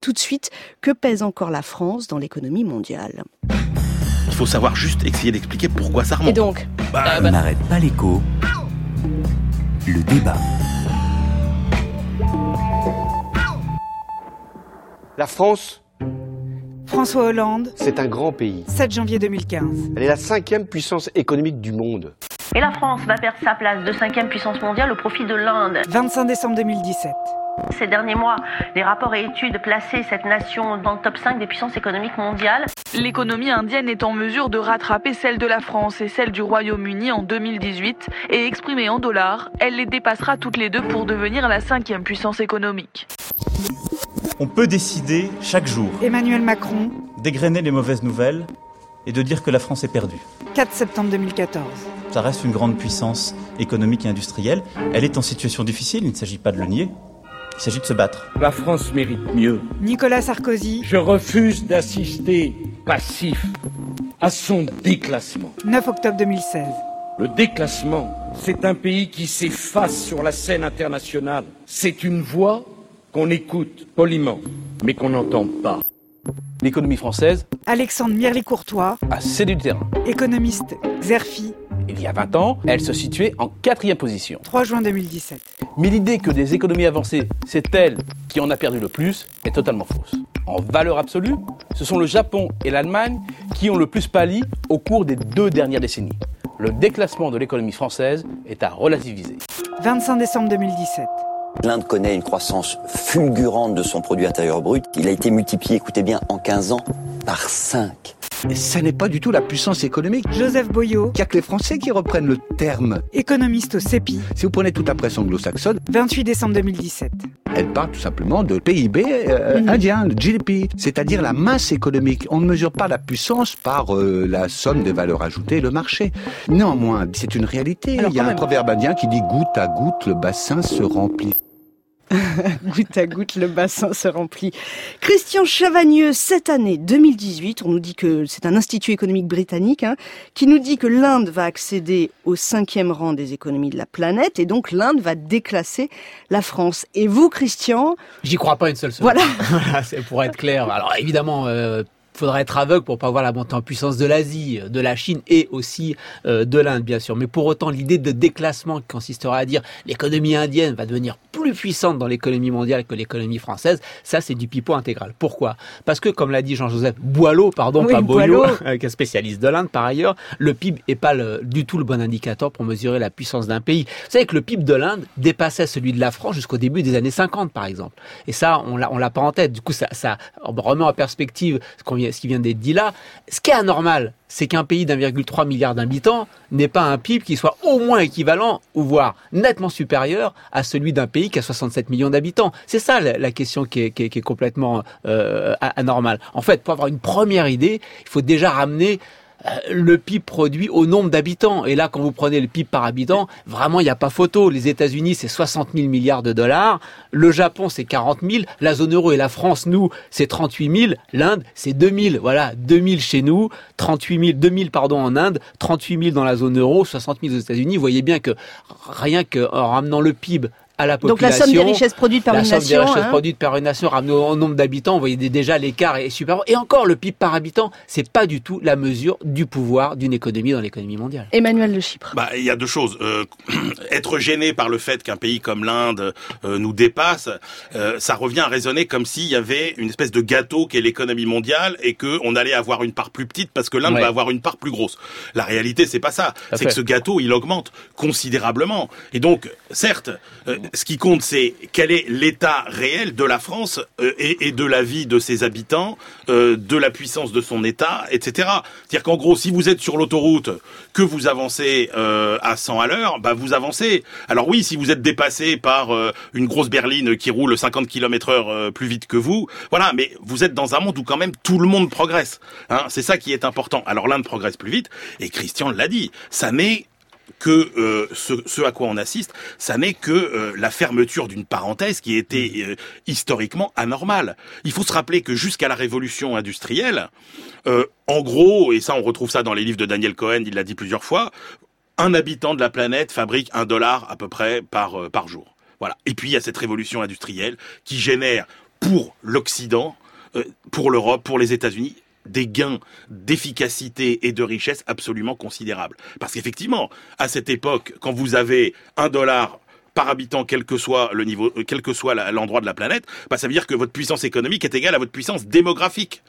Tout de suite, que pèse encore la France dans l'économie mondiale Il faut savoir juste essayer d'expliquer pourquoi ça remonte. Et donc Bah, On n'arrête pas l'écho. Le débat. La France, François Hollande, c'est un grand pays. 7 janvier 2015. Elle est la cinquième puissance économique du monde. Et la France va perdre sa place de cinquième puissance mondiale au profit de l'Inde. 25 décembre 2017. Ces derniers mois, les rapports et études plaçaient cette nation dans le top 5 des puissances économiques mondiales. L'économie indienne est en mesure de rattraper celle de la France et celle du Royaume-Uni en 2018 et exprimée en dollars, elle les dépassera toutes les deux pour devenir la cinquième puissance économique. On peut décider chaque jour Emmanuel Macron, d'égrener les mauvaises nouvelles et de dire que la France est perdue. 4 septembre 2014. Ça reste une grande puissance économique et industrielle. Elle est en situation difficile, il ne s'agit pas de le nier. Il s'agit de se battre. La France mérite mieux. Nicolas Sarkozy, Je refuse d'assister passif à son déclassement. 9 octobre 2016. Le déclassement, c'est un pays qui s'efface sur la scène internationale. C'est une voix qu'on écoute poliment, mais qu'on n'entend pas. L'économie française Alexandre Mirly-Courtois, a cédé du terrain. économiste, Xerfi, Il y a 20 ans, elle se situait en quatrième position. 3 juin 2017. Mais l'idée que des économies avancées, c'est elle qui en a perdu le plus, est totalement fausse. En valeur absolue, ce sont le Japon et l'Allemagne qui ont le plus pâli au cours des deux dernières décennies. Le déclassement de l'économie française est à relativiser. 25 décembre 2017. L'Inde connaît une croissance fulgurante de son produit intérieur brut. Il a été multiplié, écoutez bien, en 15 ans par 5. Ça n'est pas du tout la puissance économique. Joseph Boyot, Il n'y a que les Français qui reprennent le terme. économiste au CEPI, Si vous prenez toute la presse anglo-saxonne, 28 décembre 2017. elle parle tout simplement de PIB euh, indien, le GDP, c'est-à-dire la masse économique. On ne mesure pas la puissance par euh, la somme des valeurs ajoutées et le marché. Néanmoins, c'est une réalité. Alors, Il y a un même. proverbe indien qui dit goutte à goutte, le bassin se remplit. Goutte à goutte, le bassin se remplit. Christian Chavagneux, cette année 2018, on nous dit que c'est un institut économique britannique hein, qui nous dit que l'Inde va accéder au cinquième rang des économies de la planète et donc l'Inde va déclasser la France. Et vous, Christian, J'y crois pas une seule seconde. voilà. Voilà, c'est pour être clair. Alors évidemment, euh, faudrait être aveugle pour pas voir la montée en puissance de l'Asie, de la Chine et aussi euh, de l'Inde, bien sûr. Mais pour autant, l'idée de déclassement qui consistera à dire l'économie indienne va devenir plus puissante dans l'économie mondiale que l'économie française, ça c'est du pipeau intégral. Pourquoi? Parce que, comme l'a dit Jean-Joseph Boileau, pardon, Oui, pas Boileau, euh, qui est spécialiste de l'Inde par ailleurs, le PIB est pas le- du tout le bon indicateur pour mesurer la puissance d'un pays. Vous savez que le PIB de l'Inde dépassait celui de la France jusqu'au début des années 50, par exemple. Et ça, on l'a, on l'a pas en tête. Du coup, ça, ça remet en perspective ce, qu'on ce qui vient d'être dit là. Ce qui est anormal, c'est qu'un pays d'1,3 milliard d'habitants n'ait pas un PIB qui soit au moins équivalent, voire nettement supérieur à celui d'un pays qui a 67 millions d'habitants. C'est ça la, question qui est, complètement euh, anormale. En fait, pour avoir une première idée, il faut déjà ramener le PIB produit au nombre d'habitants. Et là, quand vous prenez le PIB par habitant, vraiment, il n'y a pas photo. Les États-Unis, c'est 60 000 milliards de dollars. Le Japon, c'est 40 000. La zone euro et la France, nous, c'est 38 000. L'Inde, c'est 2 000. Voilà, 2 000 chez nous, 38 000, 2 000, pardon, en Inde, 38 000 dans la zone euro, 60 000 aux États-Unis. Vous voyez bien que rien qu'en ramenant le PIB à la Donc la somme des richesses produites par la une somme nation. des richesses hein. produites par une nation ramenée au nombre d'habitants, vous voyez dé- déjà l'écart est super. Et encore, le PIB par habitant, c'est pas du tout la mesure du pouvoir d'une économie dans l'économie mondiale. Emmanuel de Chypre. Bah, il y a deux choses. Euh, être gêné par le fait qu'un pays comme l'Inde euh, nous dépasse, euh, ça revient à raisonner comme s'il y avait une espèce de gâteau qui est l'économie mondiale et que on allait avoir une part plus petite parce que l'Inde Ouais. va avoir une part plus grosse. La réalité, c'est pas ça. C'est que ce gâteau, il augmente considérablement. Et donc, certes, euh, ce qui compte, c'est quel est l'état réel de la France euh, et, et de la vie de ses habitants, euh, de la puissance de son État, etc. C'est-à-dire qu'en gros, si vous êtes sur l'autoroute, que vous avancez euh, à 100 à l'heure, bah vous avancez. Alors oui, si vous êtes dépassé par euh, une grosse berline qui roule 50 km heure euh, plus vite que vous, voilà, mais vous êtes dans un monde où quand même tout le monde progresse. Hein, c'est ça qui est important. Alors l'Inde progresse plus vite, et Christian l'a dit, ça met que euh, ce, ce à quoi on assiste, ça n'est que euh, la fermeture d'une parenthèse qui était euh, historiquement anormale. Il faut se rappeler que jusqu'à la révolution industrielle, en gros, et ça on retrouve ça dans les livres de Daniel Cohen, il l'a dit plusieurs fois, un habitant de la planète fabrique un dollar à peu près par, par jour. Voilà. Et puis il y a cette révolution industrielle qui génère pour l'Occident, pour l'Europe, pour les États-Unis, des gains d'efficacité et de richesse absolument considérables. Parce qu'effectivement, à cette époque, quand vous avez un dollar par habitant, quel que soit le niveau, euh, quel que soit l'endroit de la planète, bah, ça veut dire que votre puissance économique est égale à votre puissance démographique.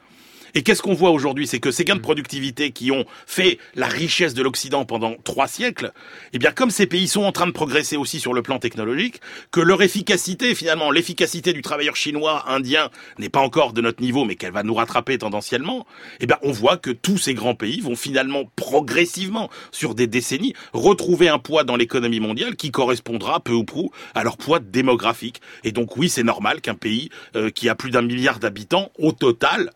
Et qu'est-ce qu'on voit aujourd'hui? C'est que ces gains de productivité qui ont fait la richesse de l'Occident pendant trois siècles, eh bien, comme ces pays sont en train de progresser aussi sur le plan technologique, que leur efficacité, finalement, l'efficacité du travailleur chinois, indien, n'est pas encore de notre niveau, mais qu'elle va nous rattraper tendanciellement, eh bien, on voit que tous ces grands pays vont finalement progressivement, sur des décennies, retrouver un poids dans l'économie mondiale qui correspondra peu ou prou à leur poids démographique. Et donc, oui, c'est normal qu'un pays euh, qui a plus d'un milliard d'habitants, au total,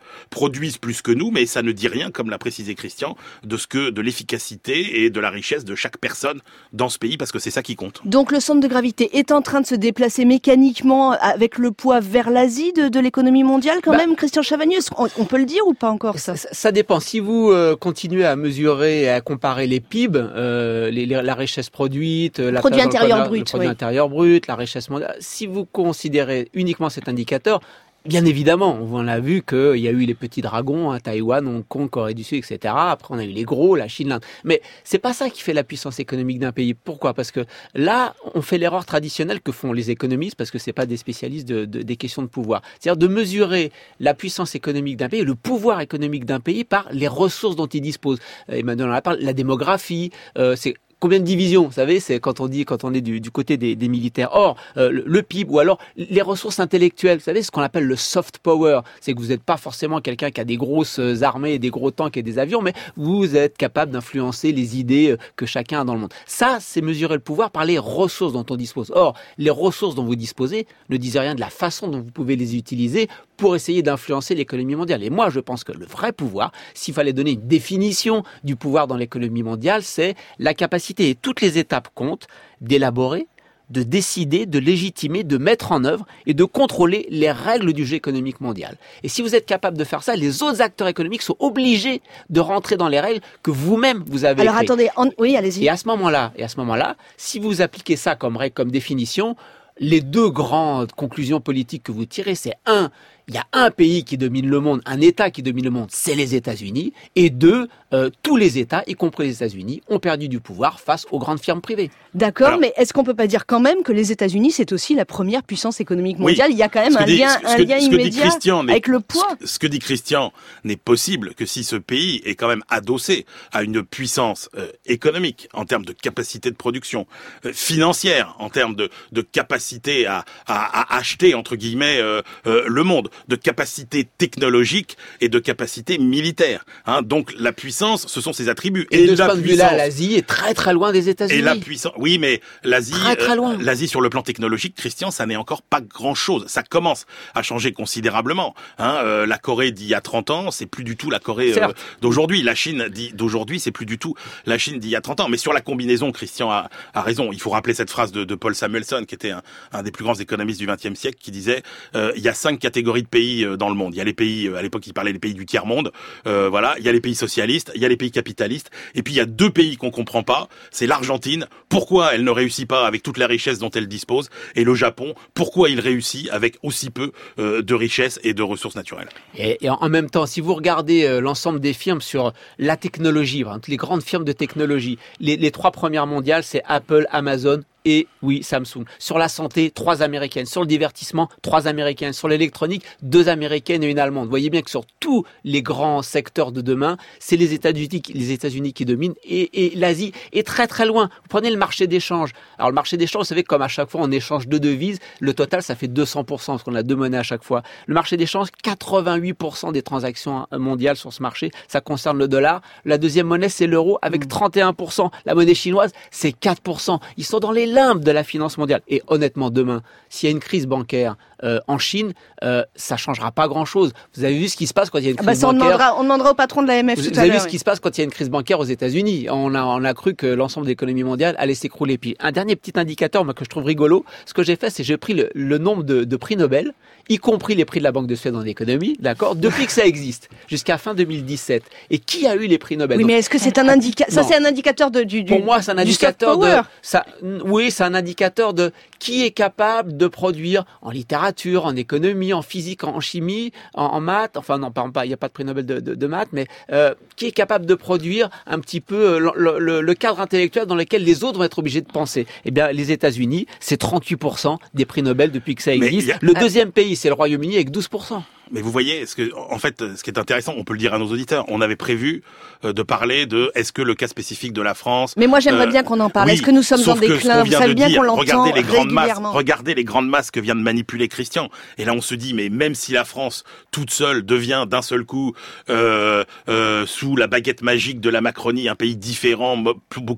plus que nous, mais ça ne dit rien, comme l'a précisé Christian, de ce que de l'efficacité et de la richesse de chaque personne dans ce pays, parce que c'est ça qui compte. Donc le centre de gravité est en train de se déplacer mécaniquement avec le poids vers l'Asie de, de l'économie mondiale quand Bah, même, Christian Chavagneux? On, on peut le dire ou pas encore ça? Ça, ça dépend. Si vous euh, continuez à mesurer et à comparer les PIB, euh, les- les- la richesse produite, la Produit intérieur brut, le produit oui. intérieur brut, la richesse mondiale. Si vous considérez uniquement cet indicateur, Bien évidemment, on a vu qu'il y a eu les petits dragons à Taïwan, Hong Kong, Corée du Sud, etc. Après, on a eu les gros, la Chine, l'Inde. Mais c'est pas ça qui fait la puissance économique d'un pays. Pourquoi? Parce que là, on fait l'erreur traditionnelle que font les économistes, parce que c'est pas des spécialistes de, de- des questions de pouvoir. C'est-à-dire de mesurer la puissance économique d'un pays, le pouvoir économique d'un pays par les ressources dont il dispose. Euh, Emmanuel en a parlé, la démographie, euh, c'est Combien de divisions, vous savez, c'est quand on dit, quand on est du, côté des, des militaires. Or, euh, le, le PIB ou alors les ressources intellectuelles, vous savez, ce qu'on appelle le soft power, c'est que vous n'êtes pas forcément quelqu'un qui a des grosses euh, armées, des gros tanks et des avions, mais vous êtes capable d'influencer les idées euh, que chacun a dans le monde. Ça, c'est mesurer le pouvoir par les ressources dont on dispose. Or, les ressources dont vous disposez ne disent rien de la façon dont vous pouvez les utiliser pour essayer d'influencer l'économie mondiale. Et moi, je pense que le vrai pouvoir, s'il fallait donner une définition du pouvoir dans l'économie mondiale, c'est la capacité, et toutes les étapes comptent, d'élaborer, de décider, de légitimer, de mettre en œuvre et de contrôler les règles du jeu économique mondial. Et si vous êtes capable de faire ça, les autres acteurs économiques sont obligés de rentrer dans les règles que vous-même vous avez Alors attendez, en- oui, allez-y. Et à ce moment-là, et à ce moment-là, si vous appliquez ça comme règle, comme définition, les deux grandes conclusions politiques que vous tirez, c'est un, il y a un pays qui domine le monde, un État qui domine le monde, c'est les États-Unis, et deux, euh, tous les États, y compris les États-Unis, ont perdu du pouvoir face aux grandes firmes privées. D'accord, Alors- mais est-ce qu'on peut pas dire quand même que les États-Unis c'est aussi la première puissance économique mondiale? Oui. Il y a quand même Ce un dit- lien, ce un ce immédiat avec le poids. Ce que dit Christian n'est possible que si ce pays est quand même adossé à une puissance euh, économique en termes de capacité de production, euh, financière en termes de, de capacité à, à- à acheter entre guillemets euh, euh, le monde, de capacité technologique et de capacité militaire. hein. Donc la puissance, ce sont ses attributs. Et, de ce la point de vue-là, puissance- l'Asie est très très loin des États-Unis. et la puissance, oui, mais l'Asie, euh, l'Asie sur le plan technologique, Christian, ça n'est encore pas grand-chose. Ça commence à changer considérablement. Hein, euh, la Corée d'il y a 30 ans, c'est plus du tout la Corée euh, d'aujourd'hui. La Chine d'aujourd'hui, c'est plus du tout la Chine d'il y a 30 ans. Mais sur la combinaison, Christian a, a raison. Il faut rappeler cette phrase de, de Paul Samuelson, qui était un, un des plus grands économistes du XXe siècle, qui disait euh, il y a cinq catégories de pays euh, dans le monde. Il y a les pays, euh, à l'époque, il parlait des pays du tiers monde. Euh, voilà, il y a les pays socialistes, il y a les pays capitalistes, et puis il y a deux pays qu'on comprend pas. C'est l'Argentine. Pourquoi elle ne réussit pas avec toute la richesse dont elle dispose, et le Japon. Pourquoi il réussit avec aussi peu de richesse et de ressources naturelles? Et, en même temps, si vous regardez l'ensemble des firmes sur la technologie, les grandes firmes de technologie, les trois premières mondiales, c'est Apple, Amazon et oui, Samsung. Sur la santé, trois américaines. Sur le divertissement, trois américaines. Sur l'électronique, deux américaines et une allemande. Vous voyez bien que sur tous les grands secteurs de demain, c'est les États-Unis, qui- les États-Unis qui dominent et, et l'Asie est très très loin. Vous prenez le marché d'échange. Alors le marché d'échange, vous savez, comme à chaque fois on échange deux devises, le total ça fait 200% parce qu'on a deux monnaies à chaque fois. Le marché d'échange, 88% des transactions mondiales sur ce marché, ça concerne le dollar. La deuxième monnaie, c'est l'euro avec 31%. La monnaie chinoise, c'est 4%. Ils sont dans les limbes de la finance mondiale. Et honnêtement, demain, s'il y a une crise bancaire euh, en Chine, euh, ça changera pas grand-chose. Vous avez vu ce qui se passe quand il y a une Ah crise bah ça, on bancaire demandera, on demandera au patron de l'AMF tout vous avez vu ce qui se passe quand il y a une crise bancaire aux États-Unis? On a, on a cru que l'ensemble de l'économie mondiale allait s'écrouler. Puis un dernier petit indicateur moi, que je trouve rigolo, ce que j'ai fait, c'est j'ai pris le, le nombre de, de prix Nobel, y compris les prix de la Banque de Suède en économie, d'accord, depuis que ça existe, jusqu'à fin 2017. Et qui a eu les prix Nobel Oui, Donc, mais est-ce que c'est un indicateur Ça, c'est un indicateur de, du, du. pour moi, c'est un indicateur de. Ça, oui, c'est un indicateur de qui est capable de produire en littérature, en économie, en physique, en chimie, en, en maths, enfin non, pas, il n'y a pas de prix Nobel de, de, de maths, mais euh, qui est capable de produire un petit peu euh, le, le, le, cadre intellectuel dans lequel les autres vont être obligés de penser? Eh bien, les États-Unis, c'est 38% des prix Nobel depuis que ça existe. A... Le deuxième pays, c'est le Royaume-Uni avec 12%. Mais vous voyez, ce que, en fait, ce qui est intéressant, on peut le dire à nos auditeurs, on avait prévu euh, de parler de est-ce que le cas spécifique de la France. Mais moi, j'aimerais euh, bien qu'on en parle. Oui, est-ce que nous sommes en déclin Vous savez bien qu'on l'entend regardez les grandes masses, regardez les grandes masses que vient de manipuler Christian. Et là, on se dit, mais même si la France toute seule devient d'un seul coup euh, euh, sous la baguette magique de la Macronie un pays différent,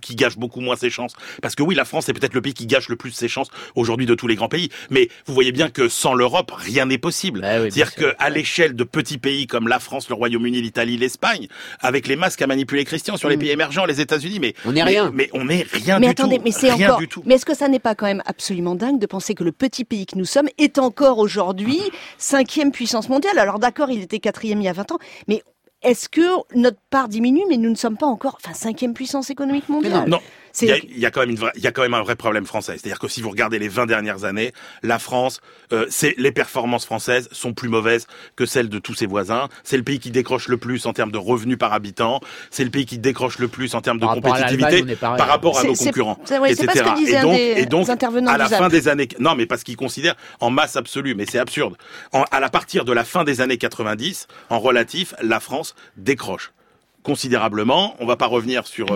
qui gâche beaucoup moins ses chances, parce que oui, la France est peut-être le pays qui gâche le plus ses chances aujourd'hui de tous les grands pays. Mais vous voyez bien que sans l'Europe, rien n'est possible. Bah oui, C'est-à-dire que à l'échelle de petits pays comme la France, le Royaume-Uni, l'Italie, l'Espagne, avec les masques à manipuler Christian sur les pays émergents, les États-Unis, mais on n'est rien. Mais, on n'est rien mais du attendez, tout. Mais c'est rien encore. du tout. Mais est-ce que ça n'est pas quand même absolument dingue de penser que le petit pays que nous sommes est encore aujourd'hui cinquième puissance mondiale? Alors d'accord, il était quatrième il y a 20 ans, mais est-ce que notre part diminue, mais nous ne sommes pas encore, enfin, cinquième puissance économique mondiale? Non. Il y, a, il y, a, quand même une vraie, il y a quand même un vrai problème français. C'est-à-dire que si vous regardez les 20 dernières années, la France, euh, c'est les performances françaises sont plus mauvaises que celles de tous ses voisins. C'est le pays qui décroche le plus en termes de revenus par habitant. C'est le pays qui décroche le plus en termes de par compétitivité par rapport à nos concurrents, ouais, etc. Pas ce que disait et donc, un des et donc intervenants à la fin des années, non, mais parce qu'ils considèrent en masse absolue, mais c'est absurde. En, à la partir de la fin des années 90, en relatif, la France décroche considérablement. On va pas revenir sur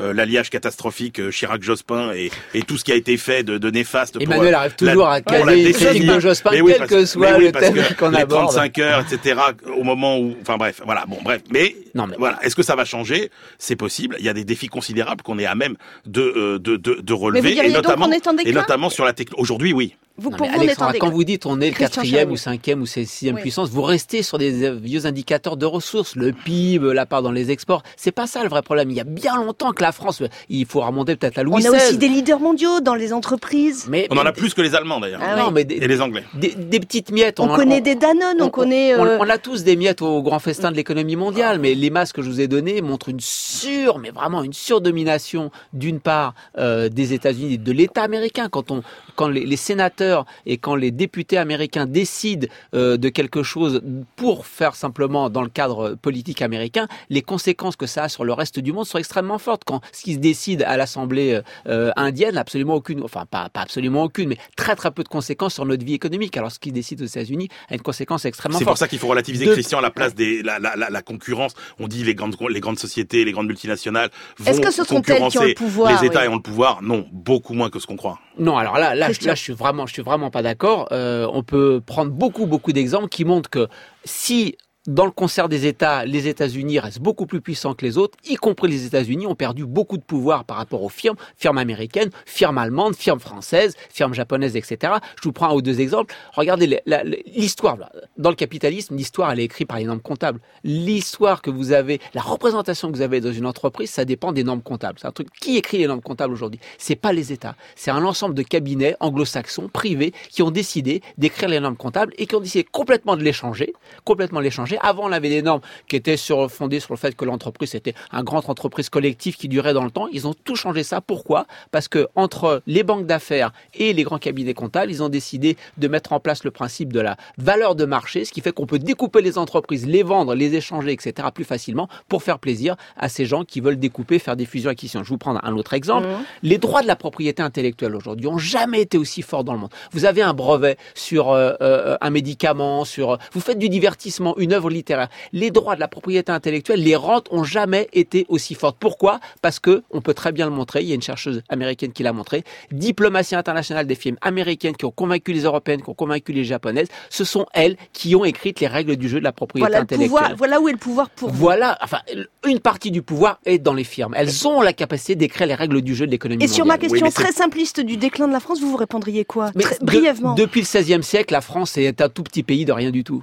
euh, l'alliage catastrophique euh, Chirac-Jospin et, et, tout ce qui a été fait de, de néfaste. Emmanuel pour, arrive toujours la, à caler les critiques de Jospin, mais oui, quel parce, que soit oui, le thème qu'on les aborde. 35 heures, etc. Au moment où, enfin bref, voilà, bon, bref. Mais, non, mais... voilà, est-ce que ça va changer? C'est possible. Il y a des défis considérables qu'on est à même de euh, de, de, de relever, et notamment donc on est en et notamment sur la technologie. Aujourd'hui, oui. Vous, non, pour mais vous, Alexandra, on est en quand vous dites on est le Christian quatrième ou cinquième ou sixième Oui. puissance, vous restez sur des vieux indicateurs de ressources, le PIB, la part dans les exports. C'est pas ça le vrai problème. Il y a bien longtemps que la France, il faut remonter peut-être à Louis On a XVI. aussi des leaders mondiaux dans les entreprises. Mais, On en a plus que les Allemands d'ailleurs. Ah non, oui. mais des, Et les Anglais. des- des petites miettes. On, connaît on- des Danone, on, connaît. on- euh, on a tous des miettes au grand festin de l'économie mondiale, mais les masses que je vous ai données montrent une sur, mais vraiment une surdomination d'une part euh, des États-Unis, de l'État américain. Quand on, quand les, les sénateurs et quand les députés américains décident euh, de quelque chose pour faire simplement dans le cadre politique américain, les conséquences que ça a sur le reste du monde sont extrêmement fortes. Quand ce qui se décide à l'Assemblée euh, indienne, absolument aucune, enfin pas, pas absolument aucune, mais très très peu de conséquences sur notre vie économique. Alors ce qui se décide aux États-Unis a une conséquence extrêmement C'est forte. pour ça qu'il faut relativiser, De- Christian, la place des la, la, la, la concurrence. On dit les grandes les grandes sociétés, les grandes multinationales vont Est-ce que ce sont elles qui ont le concurrencer pouvoir, les États oui. et ont le pouvoir? Non, beaucoup moins que ce qu'on croit. Non, alors là, là, je- Christian. là, je suis vraiment, je suis vraiment pas d'accord. Euh, on peut prendre beaucoup, beaucoup d'exemples qui montrent que si dans le concert des États, les États-Unis restent beaucoup plus puissants que les autres, y compris les États-Unis ont perdu beaucoup de pouvoir par rapport aux firmes, firmes américaines, firmes allemandes, firmes françaises, firmes japonaises, etc. Je vous prends un ou deux exemples. Regardez l'histoire. Dans le capitalisme, l'histoire, elle est écrite par les normes comptables. L'histoire que vous avez, la représentation que vous avez dans une entreprise, ça dépend des normes comptables. C'est un truc qui écrit les normes comptables aujourd'hui? C'est pas les États. C'est un ensemble de cabinets anglo-saxons privés qui ont décidé d'écrire les normes comptables et qui ont décidé complètement de les changer, complètement de les changer. Avant, on avait des normes qui étaient sur, fondées sur le fait que l'entreprise était un grand entreprise collective qui durait dans le temps. Ils ont tout changé ça. Pourquoi? Parce que entre les banques d'affaires et les grands cabinets comptables, ils ont décidé de mettre en place le principe de la valeur de marché, ce qui fait qu'on peut découper les entreprises, les vendre, les échanger, etc. plus facilement pour faire plaisir à ces gens qui veulent découper, faire des fusions-acquisitions. Je vous prends un autre exemple. Mhm. Les droits de la propriété intellectuelle aujourd'hui ont jamais été aussi forts dans le monde. Vous avez un brevet sur euh, euh, un médicament, sur vous faites du divertissement, une œuvre littéraire. Les droits de la propriété intellectuelle, les rentes ont jamais été aussi fortes. Pourquoi? Parce que on peut très bien le montrer. Il y a une chercheuse américaine qui l'a montré. Diplomatie internationale des firmes américaines qui ont convaincu les européennes, qui ont convaincu les japonaises, ce sont elles qui ont écrit les règles du jeu de la propriété voilà, intellectuelle. pouvoir, voilà où est le pouvoir pour vous. Voilà, enfin, une partie du pouvoir est dans les firmes. Elles ont la capacité d'écrire les règles du jeu de l'économie Et sur ma question très simpliste du déclin de la France, vous vous répondriez quoi? Mais Très- de- Brièvement. depuis le XVIe siècle, la France est un tout petit pays de rien du tout.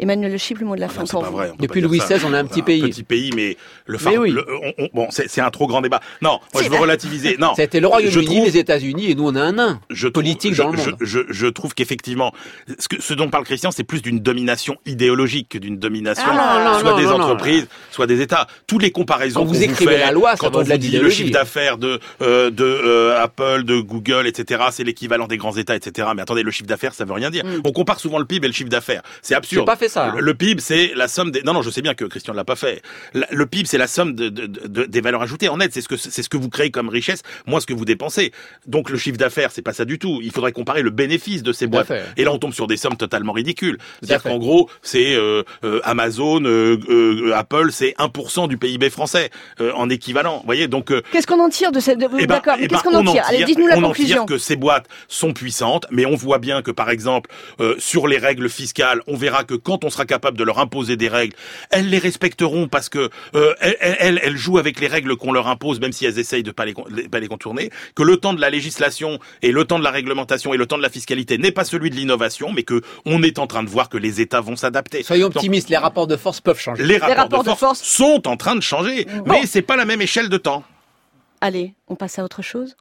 Emmanuel Le Chip, le mot de la fin Ah Non, c'est pour vous. vrai. Depuis Louis. XVI, on est un petit Un pays. Petit pays, mais le Mais phare- oui. le- on- on- bon, c'est c'est un trop grand débat. Non, moi je veux la- relativiser. Non, C'était le je Royaume-Uni, les États-Unis, et nous on a un nain. je trouve- politique je, dans le je- monde. Je, je trouve qu'effectivement, ce, que, ce dont parle Christian, c'est plus d'une domination idéologique que d'une domination Ah non, non, soit non, des non, non. entreprises, soit des États. Toutes les comparaisons Quand vous écrivez fait, la loi, ça quand on vous dit le chiffre d'affaires de euh, de euh, Apple, de Google, etc., c'est l'équivalent des grands États, etc. Mais attendez, le chiffre d'affaires, ça veut rien dire. Mm. On compare souvent le PIB et le chiffre d'affaires. C'est absurde. Ça. Le, le PIB, c'est la somme des. Non, non, je sais bien que Christian ne l'a pas fait. La- le PIB, c'est la somme de, de- de- des valeurs ajoutées en net. C'est ce que c'est ce que vous créez comme richesse, moins ce que vous dépensez. Donc le chiffre d'affaires, c'est pas ça du tout. Il faudrait comparer le bénéfice de ces boîtes. fait. Et là, on tombe sur des sommes totalement ridicules. C'est-à-dire qu'en gros, c'est euh, euh, Amazon, euh, euh, Apple, c'est 1% du PIB français euh, en équivalent. Vous voyez, donc. euh, Qu'est-ce qu'on en tire de cette... eh ben, D'accord, mais eh ben, qu'est-ce qu'on en on tire? Allez, dites-nous la on en conclusion. tire que ces boîtes sont puissantes, mais on voit bien que, par exemple, euh, sur les règles fiscales, on verra que quand on sera capable de leur imposer des règles, elles les respecteront parce que euh, elles, elles, elles jouent avec les règles qu'on leur impose, même si elles essayent de pas les, pas les contourner. Que le temps de la législation et le temps de la réglementation et le temps de la fiscalité n'est pas celui de l'innovation, mais que on est en train de voir que les États vont s'adapter. Soyons Donc, optimistes, les rapports de force peuvent changer. les rapports, rapports de, de force force. sont en train de changer, Bon. mais c'est pas la même échelle de temps. Allez, on passe à autre chose?